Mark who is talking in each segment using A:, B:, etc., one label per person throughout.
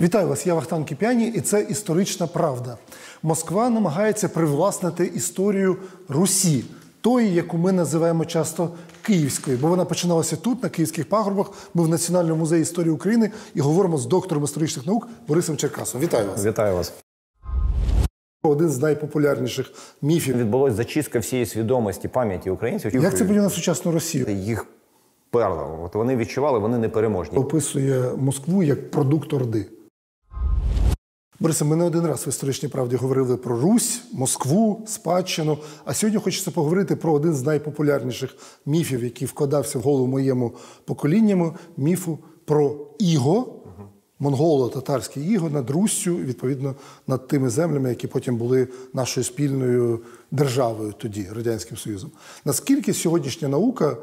A: Вітаю вас, я Вахтан Кіп'яні, і це історична правда. Москва намагається привласнити історію Русі, тої, яку ми називаємо часто Київською, бо вона починалася тут, на київських пагорбах. Ми в Національному музеї історії України і говоримо з доктором історичних наук Борисом Черкасом. Вітаю вас!
B: Вітаю вас.
A: Один з найпопулярніших міфів.
B: Відбулось зачистка всієї свідомості пам'яті українців.
A: Як це вплине на сучасну Росію?
B: їх перло? От вони відчували, вони непереможні.
A: Описує Москву як продукт Орди. Борисе, ми не один раз в історичній правді говорили про Русь, Москву, спадщину. А сьогодні хочеться поговорити про один з найпопулярніших міфів, який вкладався в голову моєму поколінню, міфу про Іго, монголо-татарське Іго над Руссю, відповідно над тими землями, які потім були нашою спільною державою тоді, Радянським Союзом. Наскільки сьогоднішня наука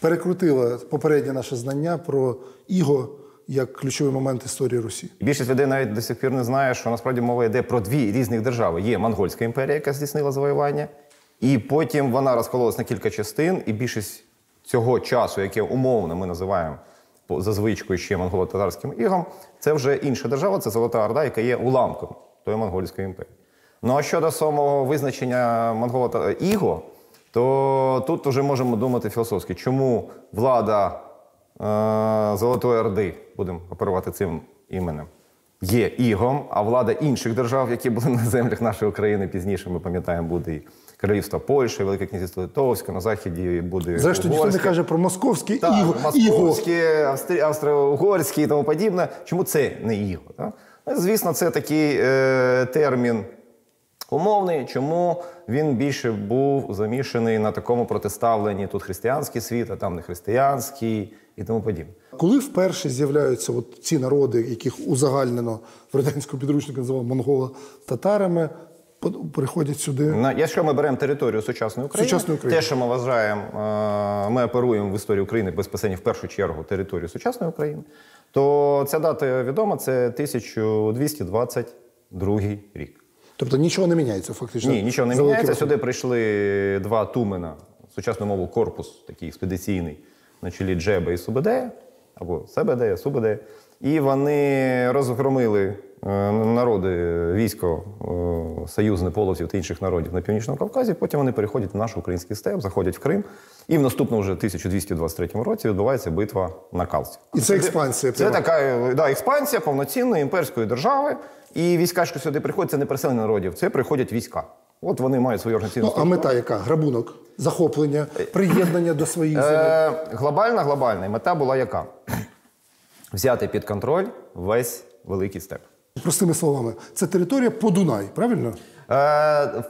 A: перекрутила попереднє наше знання про Іго як ключовий момент історії Русі?
B: Більшість людей навіть до сих пір не знає, що насправді мова йде про дві різних держави. Є Монгольська імперія, яка здійснила завоювання, і потім вона розкололась на кілька частин, і більшість цього часу, яке умовно ми називаємо за звичкою ще монголо-татарським ігом, це вже інша держава, це Золота Орда, яка є уламком тої монгольської імперії. Ну а щодо самого визначення монголо та іго, то тут вже можемо думати філософськи, чому влада Золотої Орди, будемо оперувати цим іменем, є ігом, а влада інших держав, які були на землях нашої України пізніше, ми пам'ятаємо, буде і Королівство Польщі, Велике князівство Литовське, на заході буде.
A: Зрештою, ніхто не каже про московське
B: Так,
A: іго.
B: австрі... австро-угорські і тому подібне. Чому це не іго? Так? Ну, Звісно, це такий е, термін умовний, чому він більше був замішаний на такому протиставленні тут християнський світ, а там не християнський і тому подібне.
A: Коли вперше з'являються от ці народи, яких узагальнено в радянському підручнику називали монголо-татарами, приходять сюди.
B: На, якщо ми беремо територію сучасної України,
A: Сучасної України.
B: те, що ми вважаємо, е, ми оперуємо в історії України безпосередньо в першу чергу територію сучасної України, то ця дата відома це 1222 рік.
A: Тобто нічого не міняється фактично.
B: Ні, нічого не міняється. Сюди прийшли два тумена, сучасну мову корпус, такий експедиційний, на чолі Джеба і Субедея, або Себедея, Субедея. І вони розгромили е, народи, військо е, союзне половців та інших народів на Північному Кавказі. Потім вони переходять в наш український степ, заходять в Крим. І в наступному вже 1223 році відбувається битва на Калці.
A: І це експансія.
B: Це
A: пряма.
B: така е, да, експансія повноцінної імперської держави. І війська, що сюди приходять, це не переселення народів, це приходять війська. От вони мають свою організаційну
A: Ну, а мета яка? Грабунок, захоплення, приєднання до своїх земель.
B: Е, глобальна, глобальна. Мета була яка? Взяти під контроль весь великий степ.
A: Простими словами, це територія по Дунай, правильно?
B: Е,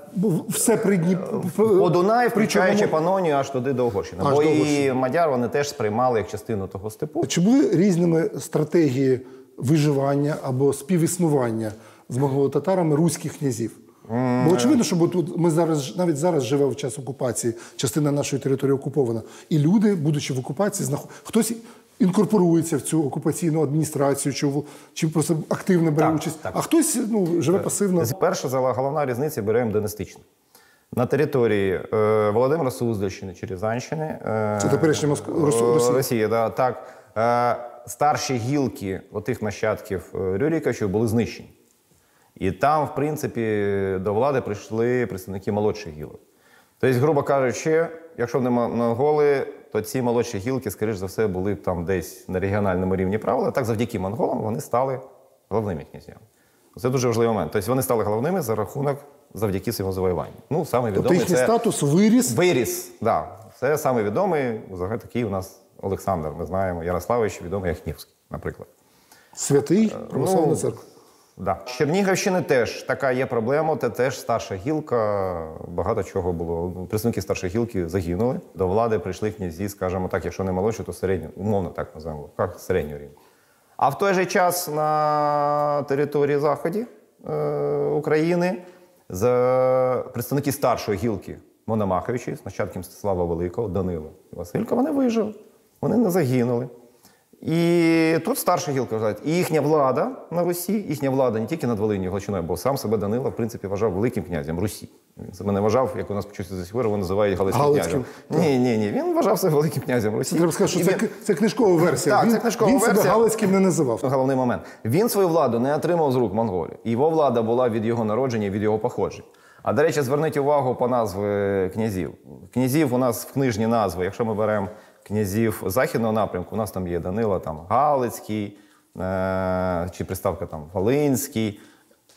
A: все при Дніп...
B: по Дунаю,
A: Причому-
B: включаючи Панонію, аж туди до Угорщини.
A: Аж
B: Бо
A: до
B: і мадяр вони теж сприймали як частину того степу.
A: Чи були різними стратегії виживання або співіснування з монголо-татарами руських князів? Бо очевидно, що бо тут ми зараз навіть зараз живемо в час окупації, частина нашої території окупована. І люди, будучи в окупації, знаход... хтось інкорпорується в цю окупаційну адміністрацію, чи, в- чи просто активно бере
B: Так,
A: участь,
B: так.
A: а хтось ну, живе пасивно.
B: Перша головна різниця беремо династичну. На території е, Володимира Суздальщини чи Рязанщини. Е,
A: Це теперішня Моск...
B: Е,
A: Росія.
B: Росія, да, так. Е, старші гілки отих нащадків е, Рюріковичів були знищені. І там, в принципі, до влади прийшли представники молодших гілок. Тобто, грубо кажучи, якщо не монголи, то ці молодші гілки, скоріш за все, були б там десь на регіональному рівні правила. Так, завдяки монголам вони стали головними князями. Це дуже важливий момент. Тобто вони стали головними за рахунок завдяки своєму завоюванню. Ну, саме
A: Тобто
B: відомий
A: їхній
B: це
A: статус виріс.
B: Виріс, да. Це саме відомий, взагалі такий у нас Олександр. Ми знаємо, Ярославович, відомий як Хнівський, наприклад.
A: Святий православна
B: ну,
A: церква.
B: Да. З Чернігівщини теж така є проблема. Це теж старша гілка. Багато чого було. Представники старшої гілки загинули. До влади прийшли князі, скажімо так, якщо не молодші, то середньо, умовно так називаємо, як середнього рівня. А в той же час на території Заході е, України за представники старшої гілки Мономаховичі, з нащадком Мстислава Великого, Данила Василька, вони вижили, вони не загинули. І тут старша гілка вважають. І їхня влада на Русі, їхня влада не тільки над Волинію Галичиною, бо сам себе Данило, в принципі, вважав великим князем Русі. Він себе не вважав, як у нас до сих пор, його називають Галицьким, князем. Ні, ні, ні. Він вважав себе великим князем Росії.
A: Треба сказати, що це,
B: він-
A: це книжкова версія.
B: Так,
A: він,
B: це книжкова
A: він себе. Галицьким не називав.
B: Головний момент. Він свою владу не отримав з рук монголів. Його влада була від його народження, від його походження. А до речі, зверніть увагу по назви князів. Князів у нас в книжні назви. Якщо ми беремо князів західного напрямку, у нас там є Данила там, Галицький е- чи приставка там Волинський.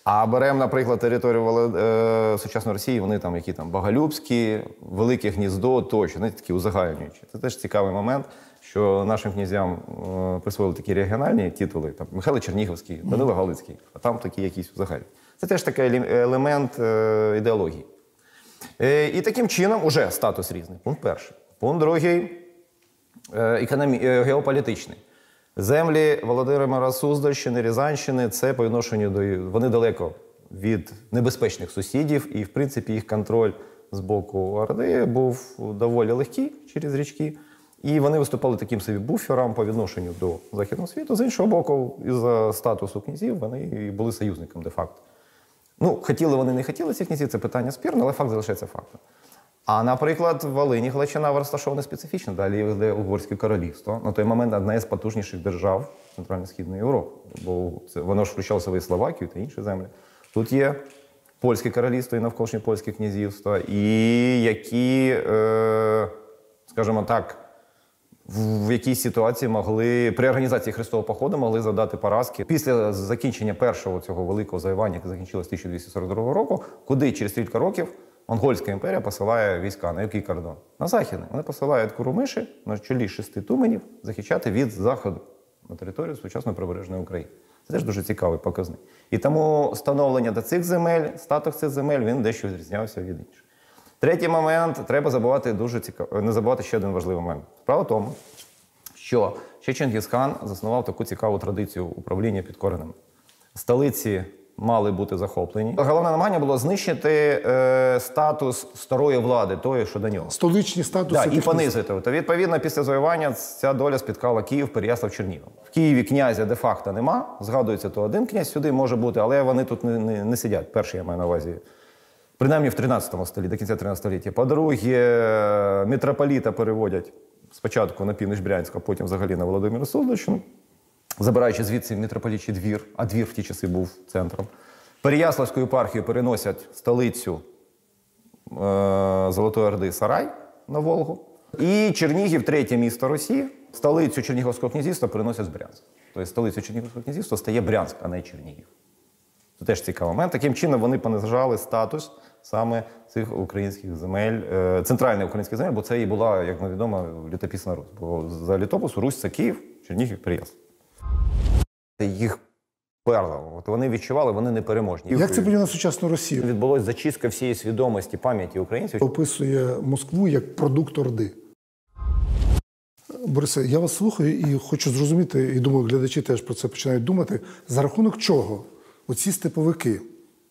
B: А беремо, наприклад, територію е, сучасної Росії, вони там які там Боголюбські, Велике Гніздо тощо, знаєте, такі узагальнюючі. Це теж цікавий момент, що нашим князям е, присвоїли такі регіональні титули, там Михайло Чернігівський, Данило Галицький, а там такі якісь узагальні. Це теж такий елемент е, ідеології. Е, і таким чином уже статус різний. Пункт перший. Пункт другий економі... е, геополітичний. Землі Володимира Суздальщини, Рязанщини це по відношенню до вони далеко від небезпечних сусідів, і, в принципі, їх контроль з боку Орди був доволі легкий через річки. І вони виступали таким собі буфером по відношенню до Західного світу. З іншого боку, із-за статусу князів вони були союзником де-факто. Ну, хотіли вони, не хотіли ці князі, це питання спірне, але факт залишається фактом. А, наприклад, в Волині Галичина розташована специфічно. Далі йде Угорське королівство. На той момент одна із потужніших держав Центрально-Східної Європи. Бо це, воно ж включало себе і Словакію та інші землі. Тут є польське королівство і навколишнє польське князівство, і які, е, скажімо так, в в якійсь ситуації могли при організації Христового походу могли завдати поразки після закінчення першого цього великого завоювання, яке закінчилось 1242 року, куди через кілька років Монгольська імперія посилає війська на який кордон? На західний. Вони посилають курумиші на чолі шести туменів захищати від заходу на територію сучасної прибережної України. Це теж дуже цікавий показник. І тому становлення до цих земель, статус цих земель він дещо відрізнявся від інших. Третій момент треба забувати дуже цікаво, не забувати ще один важливий момент. Справа в тому, що ще Чингісхан заснував таку цікаву традицію управління підкореними. Столиці мали бути захоплені. Головне намагання було знищити е, статус старої влади, тої, що до нього.
A: Столичні статуси.
B: Да, і понизити. То відповідно, після завоювання ця доля спіткала Київ, Переяслав, Чернігів. В Києві князя де-факто нема. Згадується, то один князь сюди може бути, але вони тут не, не, не сидять. Перший я маю на увазі. Принаймні в 13 столітті, до кінця 13 століття. По-друге, митрополіта переводять спочатку на північ Брянська, потім взагалі на Володимира Суздальщину, забираючи звідси митрополічий двір, а двір в ті часи був центром. Переяславську єпархію переносять столицю е, Золотої Орди Сарай на Волгу. І Чернігів, третє місто Росії, столицю Чернігівського князівства переносять з Брянська. Тобто столицею Чернігівського князівства стає Брянськ, а не Чернігів. Це теж цікавий момент. Таким чином вони понижали статус саме цих українських земель, е, центральних українських земель, бо це і була, як нам відомо, літописна Русь. Бо за літопису Русь це Київ, Чернігів, Переяслав. Їх перло. От вони відчували, вони непереможні.
A: Як це буде на сучасну Росію?
B: відбулось зачистка всієї свідомості пам'яті українців.
A: Описує Москву як продукт Орди. Борисе, я вас слухаю і хочу зрозуміти, і думаю, глядачі теж про це починають думати. За рахунок чого оці степовики,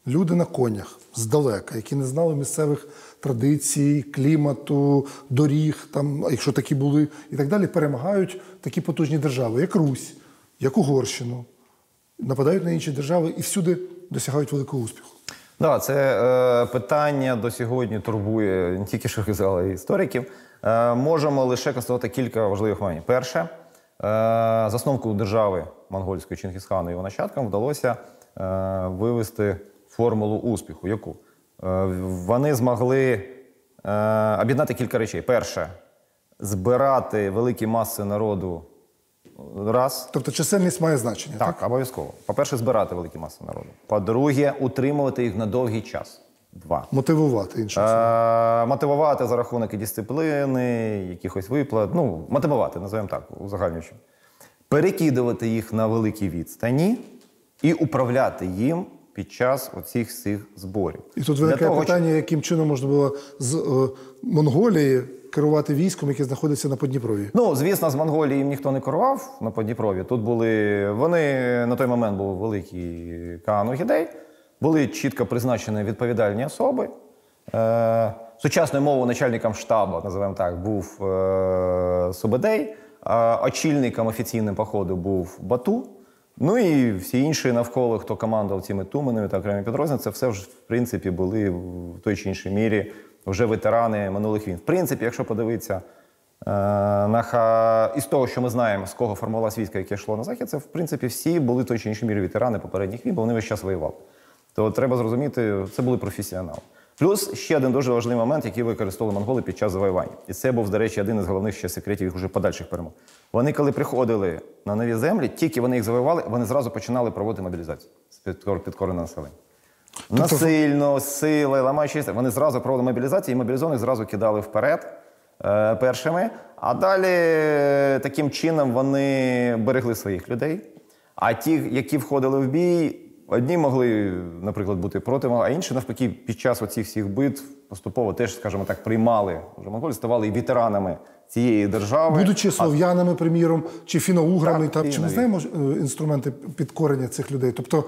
A: люди на конях здалека, які не знали місцевих традицій, клімату, доріг, там, якщо такі були, і так далі, перемагають такі потужні держави, як Русь, як Угорщину, нападають на інші держави і всюди досягають великого успіху.
B: Да, це е, питання до сьогодні турбує не тільки шахіза, але істориків. Е, можемо лише констатувати кілька важливих моментів. Перше, е, засновку держави монгольської Чингісхану і його нащадкам вдалося е, вивести формулу успіху. Яку? Е, вони змогли е, об'єднати кілька речей. Перше, збирати великі маси народу раз.
A: Тобто чисельність має значення.
B: Так, обов'язково. По-перше, збирати великі маси народу. По-друге, утримувати їх на довгий час. Два.
A: Мотивувати іншим.
B: Е, мотивувати за рахунок і дисципліни, якихось виплат. Ну, мотивувати, називаємо так, узагальнюючи. Перекидувати їх на великій відстані і управляти їм під час оцих всіх зборів.
A: І тут виникає
B: того,
A: питання, яким чином можна було з е, Монголії керувати військом, яке знаходиться на Подніпрові.
B: Ну, звісно, з Монголії їм ніхто не керував на Подніпрові. Тут були вони на той момент був великий Каану Гідей, були чітко призначені відповідальні особи. Е, сучасною мовою начальником штабу, називаємо так, був е, Субедей, е, очільником офіційним походу був Бату. Ну і всі інші навколо, хто командував цими туменами та окремими підрозділами, це все ж в принципі були в той чи іншій мірі вже ветерани минулих війн. В принципі, якщо подивитися е, на із того, що ми знаємо, з кого формувалась війська, яке йшло на захід, це в принципі всі були той чи іншій мірі ветерани попередніх війн, бо вони весь час воювали. То треба зрозуміти, це були професіонали. Плюс ще один дуже важливий момент, який використовували монголи під час завоювання. І це був, до речі, один із головних ще секретів їх уже подальших перемог. Вони, коли приходили на нові землі, тільки вони їх завоювали, вони зразу починали проводити мобілізацію з підкор- підкореного населення. Насильно, сили, ламаючись, вони зразу проводили мобілізацію, і мобілізованих зразу кидали вперед е, першими. А далі е, таким чином вони берегли своїх людей. А ті, які входили в бій, одні могли, наприклад, бути проти, а інші, навпаки, під час оцих всіх битв поступово теж, скажімо так, приймали вже монголи, ставали і ветеранами цієї держави.
A: Будучи слов'янами, приміром, чи фіноуграми,
B: Так,
A: та, чи ми знаємо е, інструменти підкорення цих людей? Тобто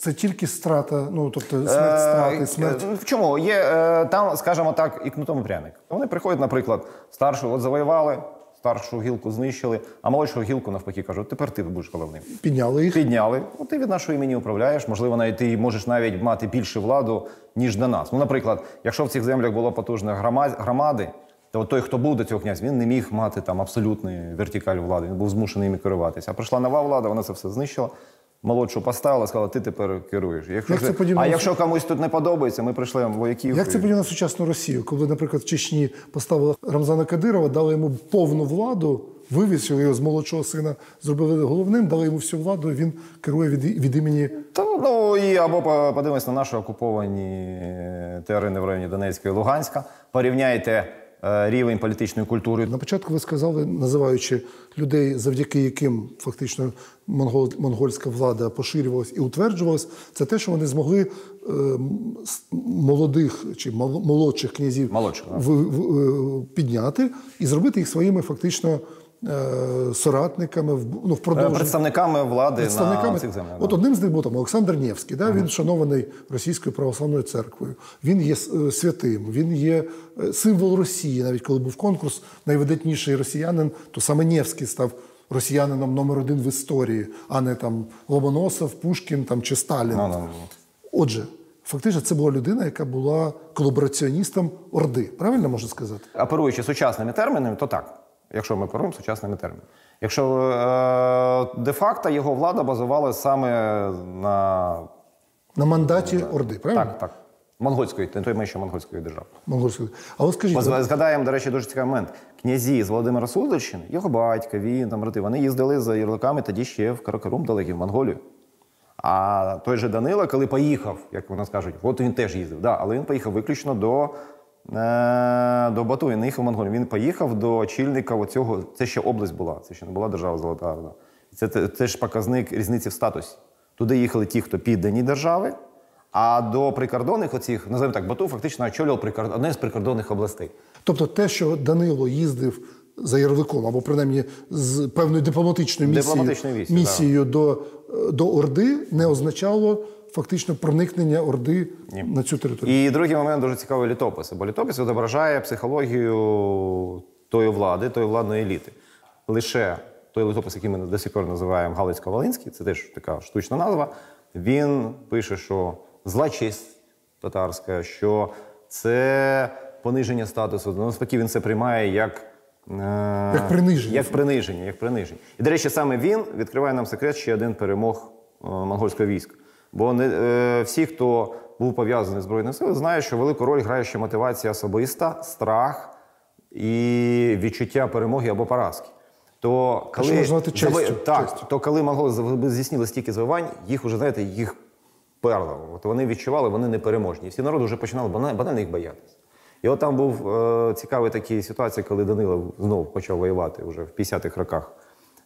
A: це тільки страта, ну тобто смерть страти,
B: Е,
A: смерть.
B: е, В чому? Є е, там, скажімо так, і кнутом і пряник. Вони приходять, наприклад, старшу от завоювали, старшу гілку знищили, а молодшу гілку навпаки кажуть, тепер ти будеш головним.
A: Підняли їх.
B: Підняли, от ти від нашого імені управляєш. Можливо, навіть ти можеш навіть мати більше владу, ніж до нас. Ну, наприклад, якщо в цих землях було потужне громади, то от той, хто був до цього князь, він не міг мати там абсолютної вертикаль влади. Він був змушений ними керуватися. А прийшла нова влада, вона це все знищила. Молодшу поставила, сказала, ти тепер керуєш. Якщо
A: Як це подібно
B: а якщо комусь тут не подобається, ми прийшли вояків.
A: Як це подібно на сучасну Росію, коли, наприклад, в Чечні поставили Рамзана Кадирова, дали йому повну владу, вивісили його з молодшого сина, зробили головним, дали йому всю владу, і він керує від, від імені.
B: Та, ну і або по- подивимось на наші окуповані е, терени в районі Донецька і Луганська. Порівняйте рівень політичної культури.
A: На початку ви сказали, називаючи людей, завдяки яким фактично монгол, монгольська влада поширювалась і утверджувалась, це те, що вони змогли е, молодих чи мол- молодших князів
B: Молодших,
A: е, підняти і зробити їх своїми фактично е, соратниками ну,
B: Е,
A: впродовж
B: Представниками влади
A: представниками.
B: на цих землях.
A: От одним з них був там Олександр Невський, да? він шанований Російською православною церквою. Він є е, святим, він є е, символ Росії. Навіть коли був конкурс, найвидатніший росіянин, то саме Невський став росіянином номер один в історії, а не там Ломоносов, Пушкін там, чи Сталін.
B: Ну, ну, ну.
A: Отже, фактично, це була людина, яка була колабораціоністом Орди. Правильно можна сказати?
B: Оперуючи сучасними термінами, то так. Якщо ми оперуємо сучасними термінами. Якщо е, де-факто його влада базувалася саме на
A: На мандаті Орди, правильно?
B: так, так, монгольської, той ще монгольської держави.
A: Монгольської. А от скажіть,
B: Ми згадаємо, до речі, дуже цікавий момент. Князі з Володимира Суздальщини, його батько, він там брати, вони їздили за ярликами тоді ще в Каракарум далекий, в Монголію. А той же Данила, коли поїхав, як вона скажуть, от він теж їздив, да, але він поїхав виключно до, до Бату, він не їхав в Монголію. Він поїхав до очільника оцього, це ще область була, це ще не була держава Золота Орда. Це, це, це ж показник різниці в статусі. Туди їхали ті, хто піддані держави, а до прикордонних оцих, називаємо так, Бату фактично очолював прикордон, одне з прикордонних областей.
A: Тобто те, що Данило їздив за ярликом, або принаймні з певною дипломатичною місією,
B: Дипломатичною місією,
A: місією до, е, до Орди, не означало фактично проникнення Орди на цю територію.
B: І другий момент дуже цікавий літопис, бо літопис відображає психологію тої влади, тої владної еліти. Лише той літопис, який ми до сих пор називаємо Галицько-Волинський, це теж така штучна назва. Він пише, що зла честь татарська, що це пониження статусу. Ну, навпаки, він це приймає як. е,
A: Як приниження.
B: Як приниження, як приниження. І, до речі, саме він відкриває нам секрет ще один перемог е, монгольського війська. Бо не, е, всі, хто був пов'язаний з Збройними силами, знають, що велику роль грає ще мотивація особиста, страх і відчуття перемоги або поразки. То коли,
A: назвати честю,
B: зави- так,
A: честю.
B: то коли монголи здійснили стільки завоювань, їх уже, знаєте, їх перло. От вони відчували, вони непереможні. І всі народи вже починали бана- банально їх боятися. І от там був е, цікавий такий ситуація, коли Данило знову почав воювати вже в 50-х роках.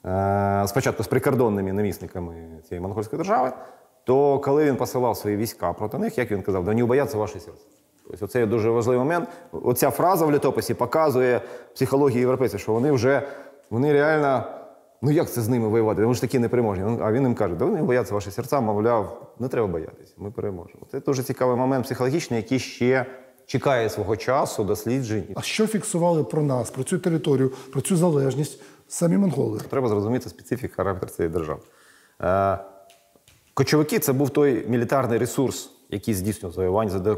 B: Е, спочатку з прикордонними намісниками цієї монгольської держави, то коли він посилав свої війська проти них, як він казав, да не убояться ваше серце. Тобто це дуже важливий момент. Оця фраза в літописі показує психологію європейців, що вони вже вони реально. Ну як це з ними воювати? Вони ж такі непереможні. А він їм каже, да вони бояться ваші серця, мовляв, не треба боятися, ми переможемо. Це дуже цікавий момент психологічний, який ще чекає свого часу, досліджень.
A: А що фіксували про нас, про цю територію, про цю залежність самі монголи?
B: Треба зрозуміти специфіку характер цієї держави. Кочовики це був той мілітарний ресурс, який здійснював завоювання,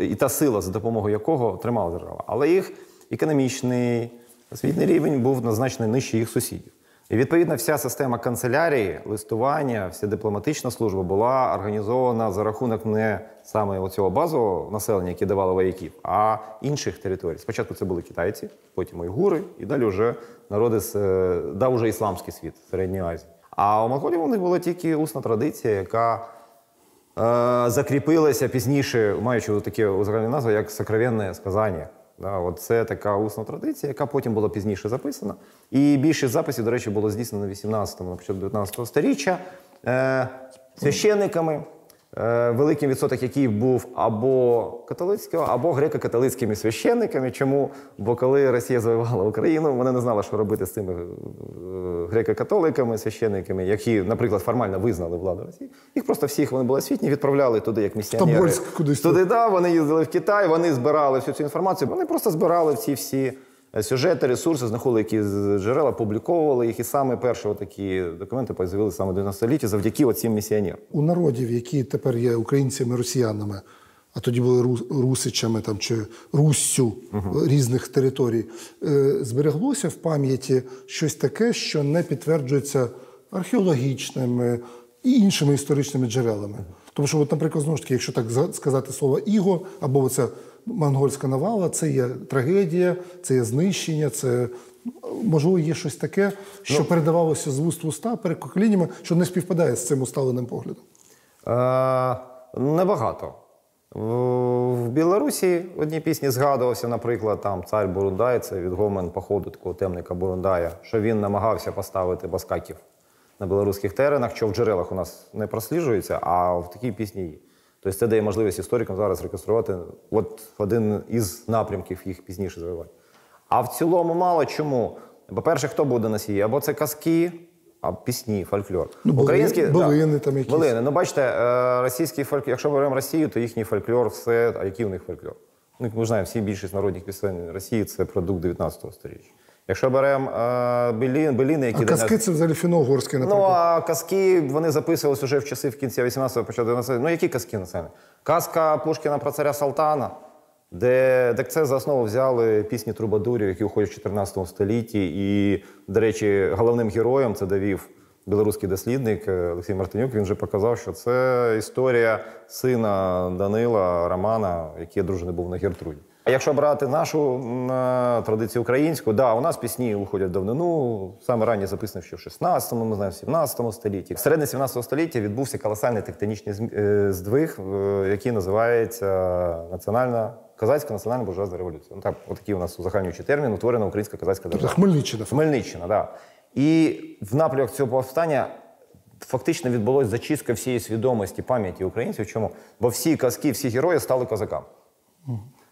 B: і та сила, за допомогою якого тримала держава. Але їх економічний, освітній рівень був значно нижче їх сусідів. І відповідно вся система канцелярії, листування, вся дипломатична служба була організована за рахунок не саме цього базового населення, яке давало вояків, а інших територій. Спочатку це були китайці, потім уйгури, і далі вже народи з е, дав уже ісламський світ Середньої Азії. А у монголів у них була тільки усна традиція, яка е, закріпилася пізніше, маючи таке узагальнену назву, як сокровенне сказання. Да, от це така усна традиція, яка потім була пізніше записана. І більшість записів, до речі, було здійснено на 18-му, на початку 19-го сторіччя е, священниками, великий відсоток яких був або католицького, або греко-католицькими священниками. Чому? Бо коли Росія завоювала Україну, вони не знали, що робити з тими е, греко-католиками, священниками, які, наприклад, формально визнали владу Росії. Їх просто всіх вони були освітні, відправляли туди як місіонери.
A: Тобольськ кудись
B: Туди, да, вони їздили в Китай, вони збирали всю цю інформацію. Вони просто збирали ці всі е, сюжети, ресурси, знаходили які джерела, публіковували їх. І саме перші такі документи з'явилися саме в 90 столітті завдяки цим місіонерам.
A: У народів, які тепер є українцями, росіянами, а тоді були русичами там, чи руссю різних територій, е, збереглося в пам'яті щось таке, що не підтверджується археологічними і іншими історичними джерелами. Тому що, от, наприклад, знову ж таки, якщо так сказати слово іго або оця монгольська навала, це є трагедія, це є знищення, це можливо є щось таке, що передавалося з вуст в уста перед поколіннями, що не співпадає з цим усталеним поглядом.
B: Е, небагато. В Білорусі в одній пісні згадувався, наприклад, там цар Бурундай, це відгомен походу такого темника Бурундая, що він намагався поставити баскаків на білоруських теренах, що в джерелах у нас не просліджується, а в такій пісні є. Тобто це дає можливість історикам зараз реконструювати от один із напрямків їх пізніше завоювань. А в цілому мало чому. По-перше, хто буде носії? Або це казки, а пісні, фольклор.
A: Ну, були- були там якісь.
B: Були. Ну, бачите, е, російський фольклор, якщо ми беремо Росію, то їхній фольклор, все. А який у них фольклор? Ну, ми знаємо, всі більшість народних пісень Росії це продукт 19 століття. Якщо беремо е, Белін, Беліни, які
A: А казки
B: нас-
A: це взагалі фіно-угорське,
B: Ну, а казки вони записувалися вже в часи в кінці 18-го, початку 19-го. Ну, які казки на це? Казка Пушкіна про царя Салтана, де так це за основу взяли пісні трубадурів, які уходять в 14 столітті. І, до речі, головним героєм це довів білоруський дослідник е, Олексій Мартинюк. Він вже показав, що це історія сина Данила Романа, який одружений був на Гертруді. А якщо брати нашу е, традицію українську, да, у нас пісні уходять давнину, саме ранні записано ще в 16-му, ми знаємо, в 17 столітті. В середині 17 століття відбувся колосальний тектонічний е, здвиг, е, який називається Національна Козацька національна буржуазна революція. Ну так, отакий у нас узагальнюючий термін, утворена українська козацька
A: Тобто
B: держава.
A: Хмельниччина.
B: Хмельниччина, так. Да. І в напрямок цього повстання фактично відбулася зачистка всієї свідомості пам'яті українців. Чому? Бо всі казки, всі герої стали козаками.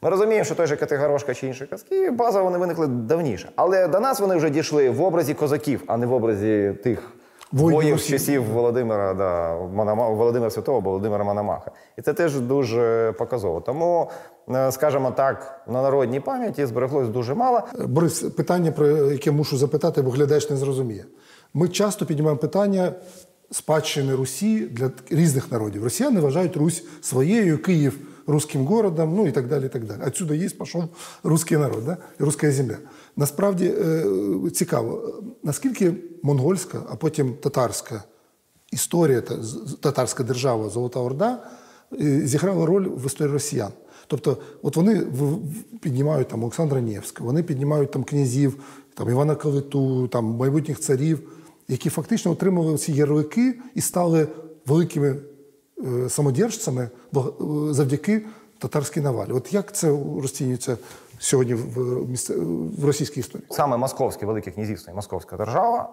B: Ми розуміємо, що той же Категорошка чи інші казки, базово вони виникли давніше. Але до нас вони вже дійшли в образі козаків, а не в образі тих воїв з часів Володимира, да, Монома- Володимира Святого, Володимира Мономаха. І це теж дуже показово. Тому, е, скажімо так, на народній пам'яті збереглось дуже мало.
A: Борис, питання, про яке мушу запитати, бо глядач не зрозуміє. Ми часто піднімаємо питання спадщини Русі для різних народів. Росіяни вважають Русь своєю, Київ русським городом, ну і так далі. і так далі. Отсюда є, пішов русський народ, да? і русська земля. Насправді е, цікаво, наскільки монгольська, а потім татарська історія, татарська держава Золота Орда е, зіграла роль в історії росіян. Тобто, от вони піднімають там Олександра Невського, вони піднімають там князів, там Івана Калиту, там майбутніх царів, які фактично отримали ці ярлики і стали великими самодержцями бо- е, завдяки татарській навалі. От як це розцінюється сьогодні в, місце- в російській історії?
B: Саме Московське Велике Князівство і Московська держава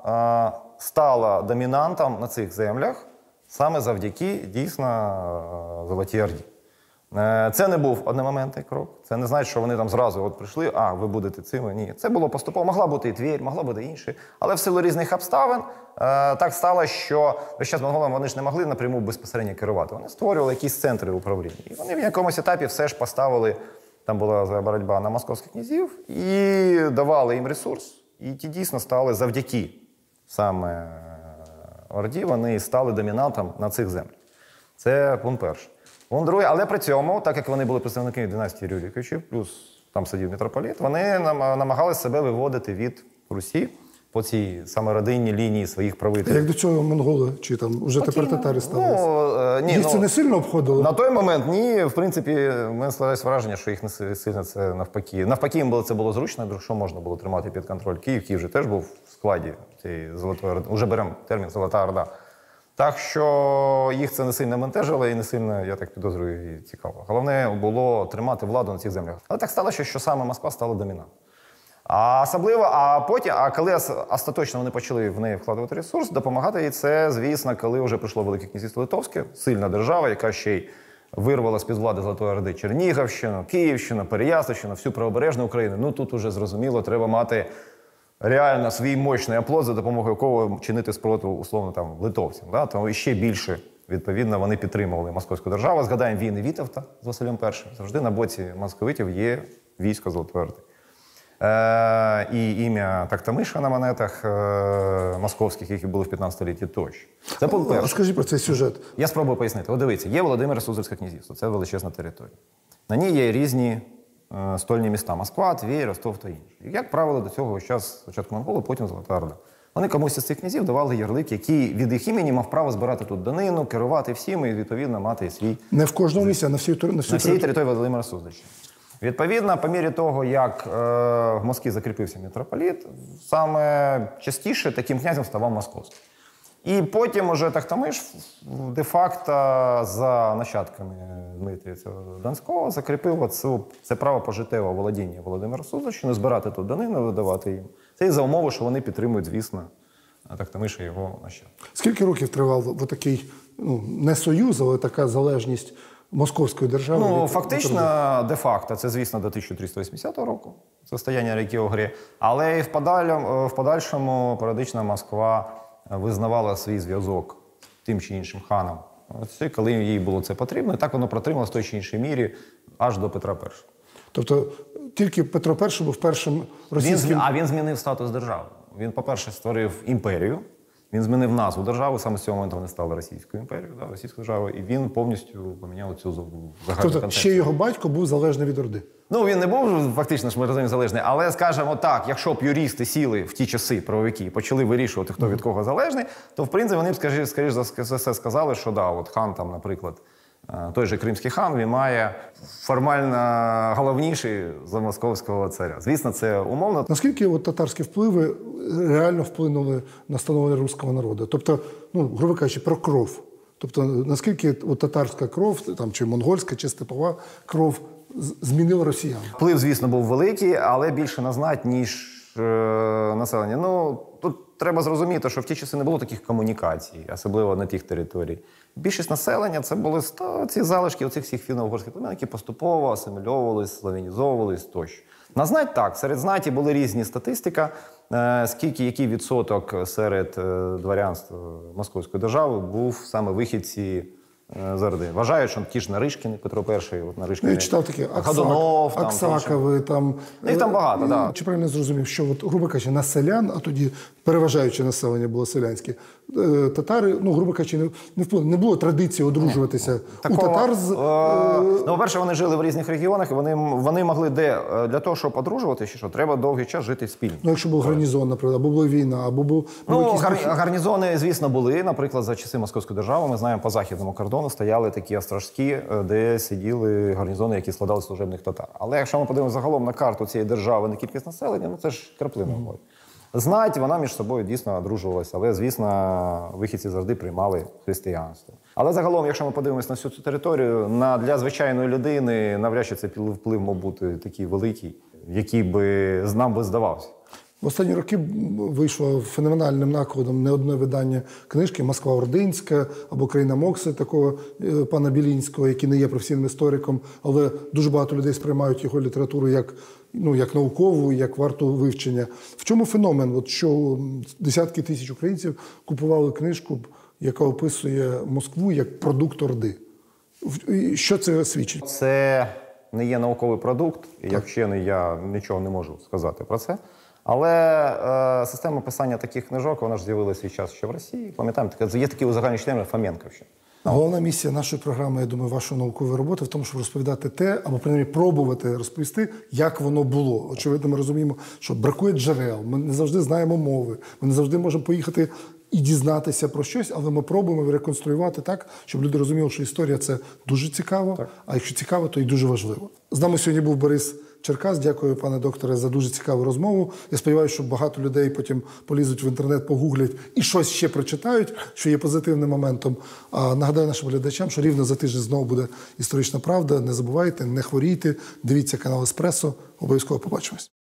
B: е, стала домінантом на цих землях саме завдяки дійсно е, Золотій Орді. Е, Це не був одномоментний крок. Це не значить, що вони там зразу от прийшли, а ви будете цими. Ні, це було поступово. Могла бути і Тверь, могла бути інше. Але в силу різних обставин е, так стало, що весь час монголам вони ж не могли напряму безпосередньо керувати. Вони створювали якісь центри управління. І вони в якомусь етапі все ж поставили. Там була боротьба на московських князів і давали їм ресурс. І ті дійсно стали завдяки саме Орді, вони стали домінантом на цих землях. Це пункт перший. Пункт але при цьому, так як вони були представники династії Рюриковичів, плюс там сидів митрополіт, вони нам- намагалися себе виводити від Русі по цій саме родинній лінії своїх правителів.
A: Як до цього монголи чи там вже тепер татари ставилися?
B: Ну, е, ні,
A: Їх
B: ну,
A: це не сильно обходило?
B: на той момент ні. В принципі, мене складається враження, що їх не сильно це навпаки. Навпаки, їм це було зручно, що можна було тримати під контроль. Київ, Київ же теж був в складі цієї золотої орди. Уже беремо термін Золота Орда. Так що їх це не сильно ментежило і не сильно, я так підозрюю, і цікаво. Головне було тримати владу на цих землях. Але так сталося, що саме Москва стала домінантом. А особливо, а потім, а коли остаточно вони почали в неї вкладувати ресурс, допомагати їй це, звісно, коли вже прийшло Велике князівство Литовське, сильна держава, яка ще й вирвала з-під влади Золотої Орди Чернігівщину, Київщину, Переяславщину, всю правобережну Україну. Ну тут уже зрозуміло, треба мати реально свій мощний оплот, за допомогою якого чинити спротив, условно там литовцям. Да? Тому ще більше. Відповідно, вони підтримували московську державу. Згадаємо війни Вітовта з Василем І. Завжди на боці московитів є військо Золотої Орди. Е, і ім'я Тактамиша на монетах е, московських, які були в 15 столітті тощо. Це пункт
A: А
B: перший.
A: скажіть про цей сюжет.
B: Я спробую пояснити. От дивіться, є Володимире Суздальське князівство, це величезна територія. На ній є різні стольні міста Москва, Твій, Ростов та інші. Як правило, до цього час спочатку монголи, потім Золота Орда. Вони комусь із цих князів давали ярлик, який від їх імені мав право збирати тут данину, керувати всім і відповідно мати свій
A: Не в кожному місці, а на всій на всій
B: на всій території Володимира Суздальщини. Відповідно, по мірі того, як е, в Москві закріпився митрополіт, саме частіше таким князем ставав московський. І потім уже Тахтамиш де-факто за нащадками Дмитрія цього Донського закріпив цю, це право пожиттєвого володіння Володимира Суздальщини, збирати тут данину, видавати їм. Це і за умови, що вони підтримують, звісно, Тахтамиша і його нащадків.
A: Скільки років тривав от такий, ну, не союз, але така залежність московської держави?
B: Ну, фактично, де-факто, це, звісно, до 1380 року, це стояння ріки Огрі. Але і в, в подальшому періодично Москва визнавала свій зв'язок з тим чи іншим ханом. Це коли їй було це потрібно, і так воно протрималося в той чи іншій мірі аж до Петра І.
A: Тобто тільки Петро І був першим російським.
B: Він, а він змінив статус держави. Він, по-перше, створив імперію. Він змінив назву держави, саме з цього моменту вони стали Російською імперією, да, Російською державою, і він повністю поміняв цю загальну
A: Тобто ще його батько був залежний від Орди.
B: Ну, він не був фактично ж ми розуміємо залежний, але скажімо так, якщо б юристи сіли в ті часи правовики і почали вирішувати, хто від кого залежний, то в принципі вони б скажі, скоріш за все сказали, що да, от хан там, наприклад, той же кримський хан, він має формально головніший за московського царя. Звісно, це умовно.
A: Наскільки от татарські впливи реально вплинули на становлення руського народу? Тобто, ну, грубо кажучи, про кров. Тобто, наскільки от татарська кров, там, чи монгольська, чи степова кров змінила росіян?
B: Вплив, звісно, був великий, але більше на знать, ніж е, населення. Ну, тут треба зрозуміти, що в ті часи не було таких комунікацій, особливо на тих територіях. Більшість населення це були ці залишки оцих всіх фіно-угорських племен, які поступово асимільовувались, славянізовувались тощо. На знать так, серед знаті були різні статистика, е, скільки який відсоток серед дворянств дворянства Московської держави був саме вихідці е, з Вважають, що ті ж Наришкіни, Петро І, от
A: Ну,
B: Наришкіни,
A: я читав таке
B: Годунов, там,
A: Аксакови, там.
B: Їх там
A: е,
B: багато,
A: ну,
B: да.
A: Чи правильно я зрозумів, що, от, грубо кажучи, на селян, а тоді переважаюче населення було селянське, е, татари, ну, грубо кажучи, не, не. Не було традиції одружуватися у татар з.
B: е, ну, по-перше, вони жили в різних регіонах, і вони, вони могли де е, для того, щоб одружуватися, що треба довгий час жити спільно.
A: Ну, якщо був гарнізон, наприклад, або була війна, або був,
B: Ну, гар, гарнізони, звісно, були. Наприклад, за часи Московської держави ми знаємо, по західному кордону стояли такі острожки, е, де сиділи гарнізони, які складали служебних татар. Але якщо ми подивимося загалом на карту цієї держави на кількість населення, ну це ж краплина mm Знать, вона між собою дійсно одружувалася, але звісно, вихідці завжди приймали християнство. Але загалом, якщо ми подивимося на всю цю територію, на для звичайної людини навряд чи цей вплив мав бути такий великий, який би нам би здавався.
A: В останні роки вийшло феноменальним накладом не одне видання книжки Москва Ординська або Країна Мокси, такого е, пана Білінського, який не є професійним істориком, але дуже багато людей сприймають його літературу як, ну, як наукову, як варту вивчення. В чому феномен? От що десятки тисяч українців купували книжку, яка описує Москву як продукт Орди. Що це свідчить?
B: Це не є науковий продукт, і як вчений я нічого не можу сказати про це. Але е, система писання таких книжок вона ж з'явилася свій час ще в Росії. Пам'ятаємо, є такий узагальнений термін Фоменковщина.
A: Головна місія нашої програми, я думаю, вашої наукової роботи в тому, щоб розповідати те, або принаймні пробувати розповісти, як воно було. Очевидно, ми розуміємо, що бракує джерел, ми не завжди знаємо мови, ми не завжди можемо поїхати і дізнатися про щось, але ми пробуємо реконструювати так, щоб люди розуміли, що історія це дуже цікаво, а якщо цікаво, то і дуже важливо. З нами сьогодні був Борис Черкас. Дякую, пане докторе, за дуже цікаву розмову. Я сподіваюся, що багато людей потім полізуть в інтернет, погуглять і щось ще прочитають, що є позитивним моментом. А нагадаю нашим глядачам, що рівно за тиждень знову буде історична правда. Не забувайте, не хворійте, дивіться канал Еспресо. Обов'язково побачимось.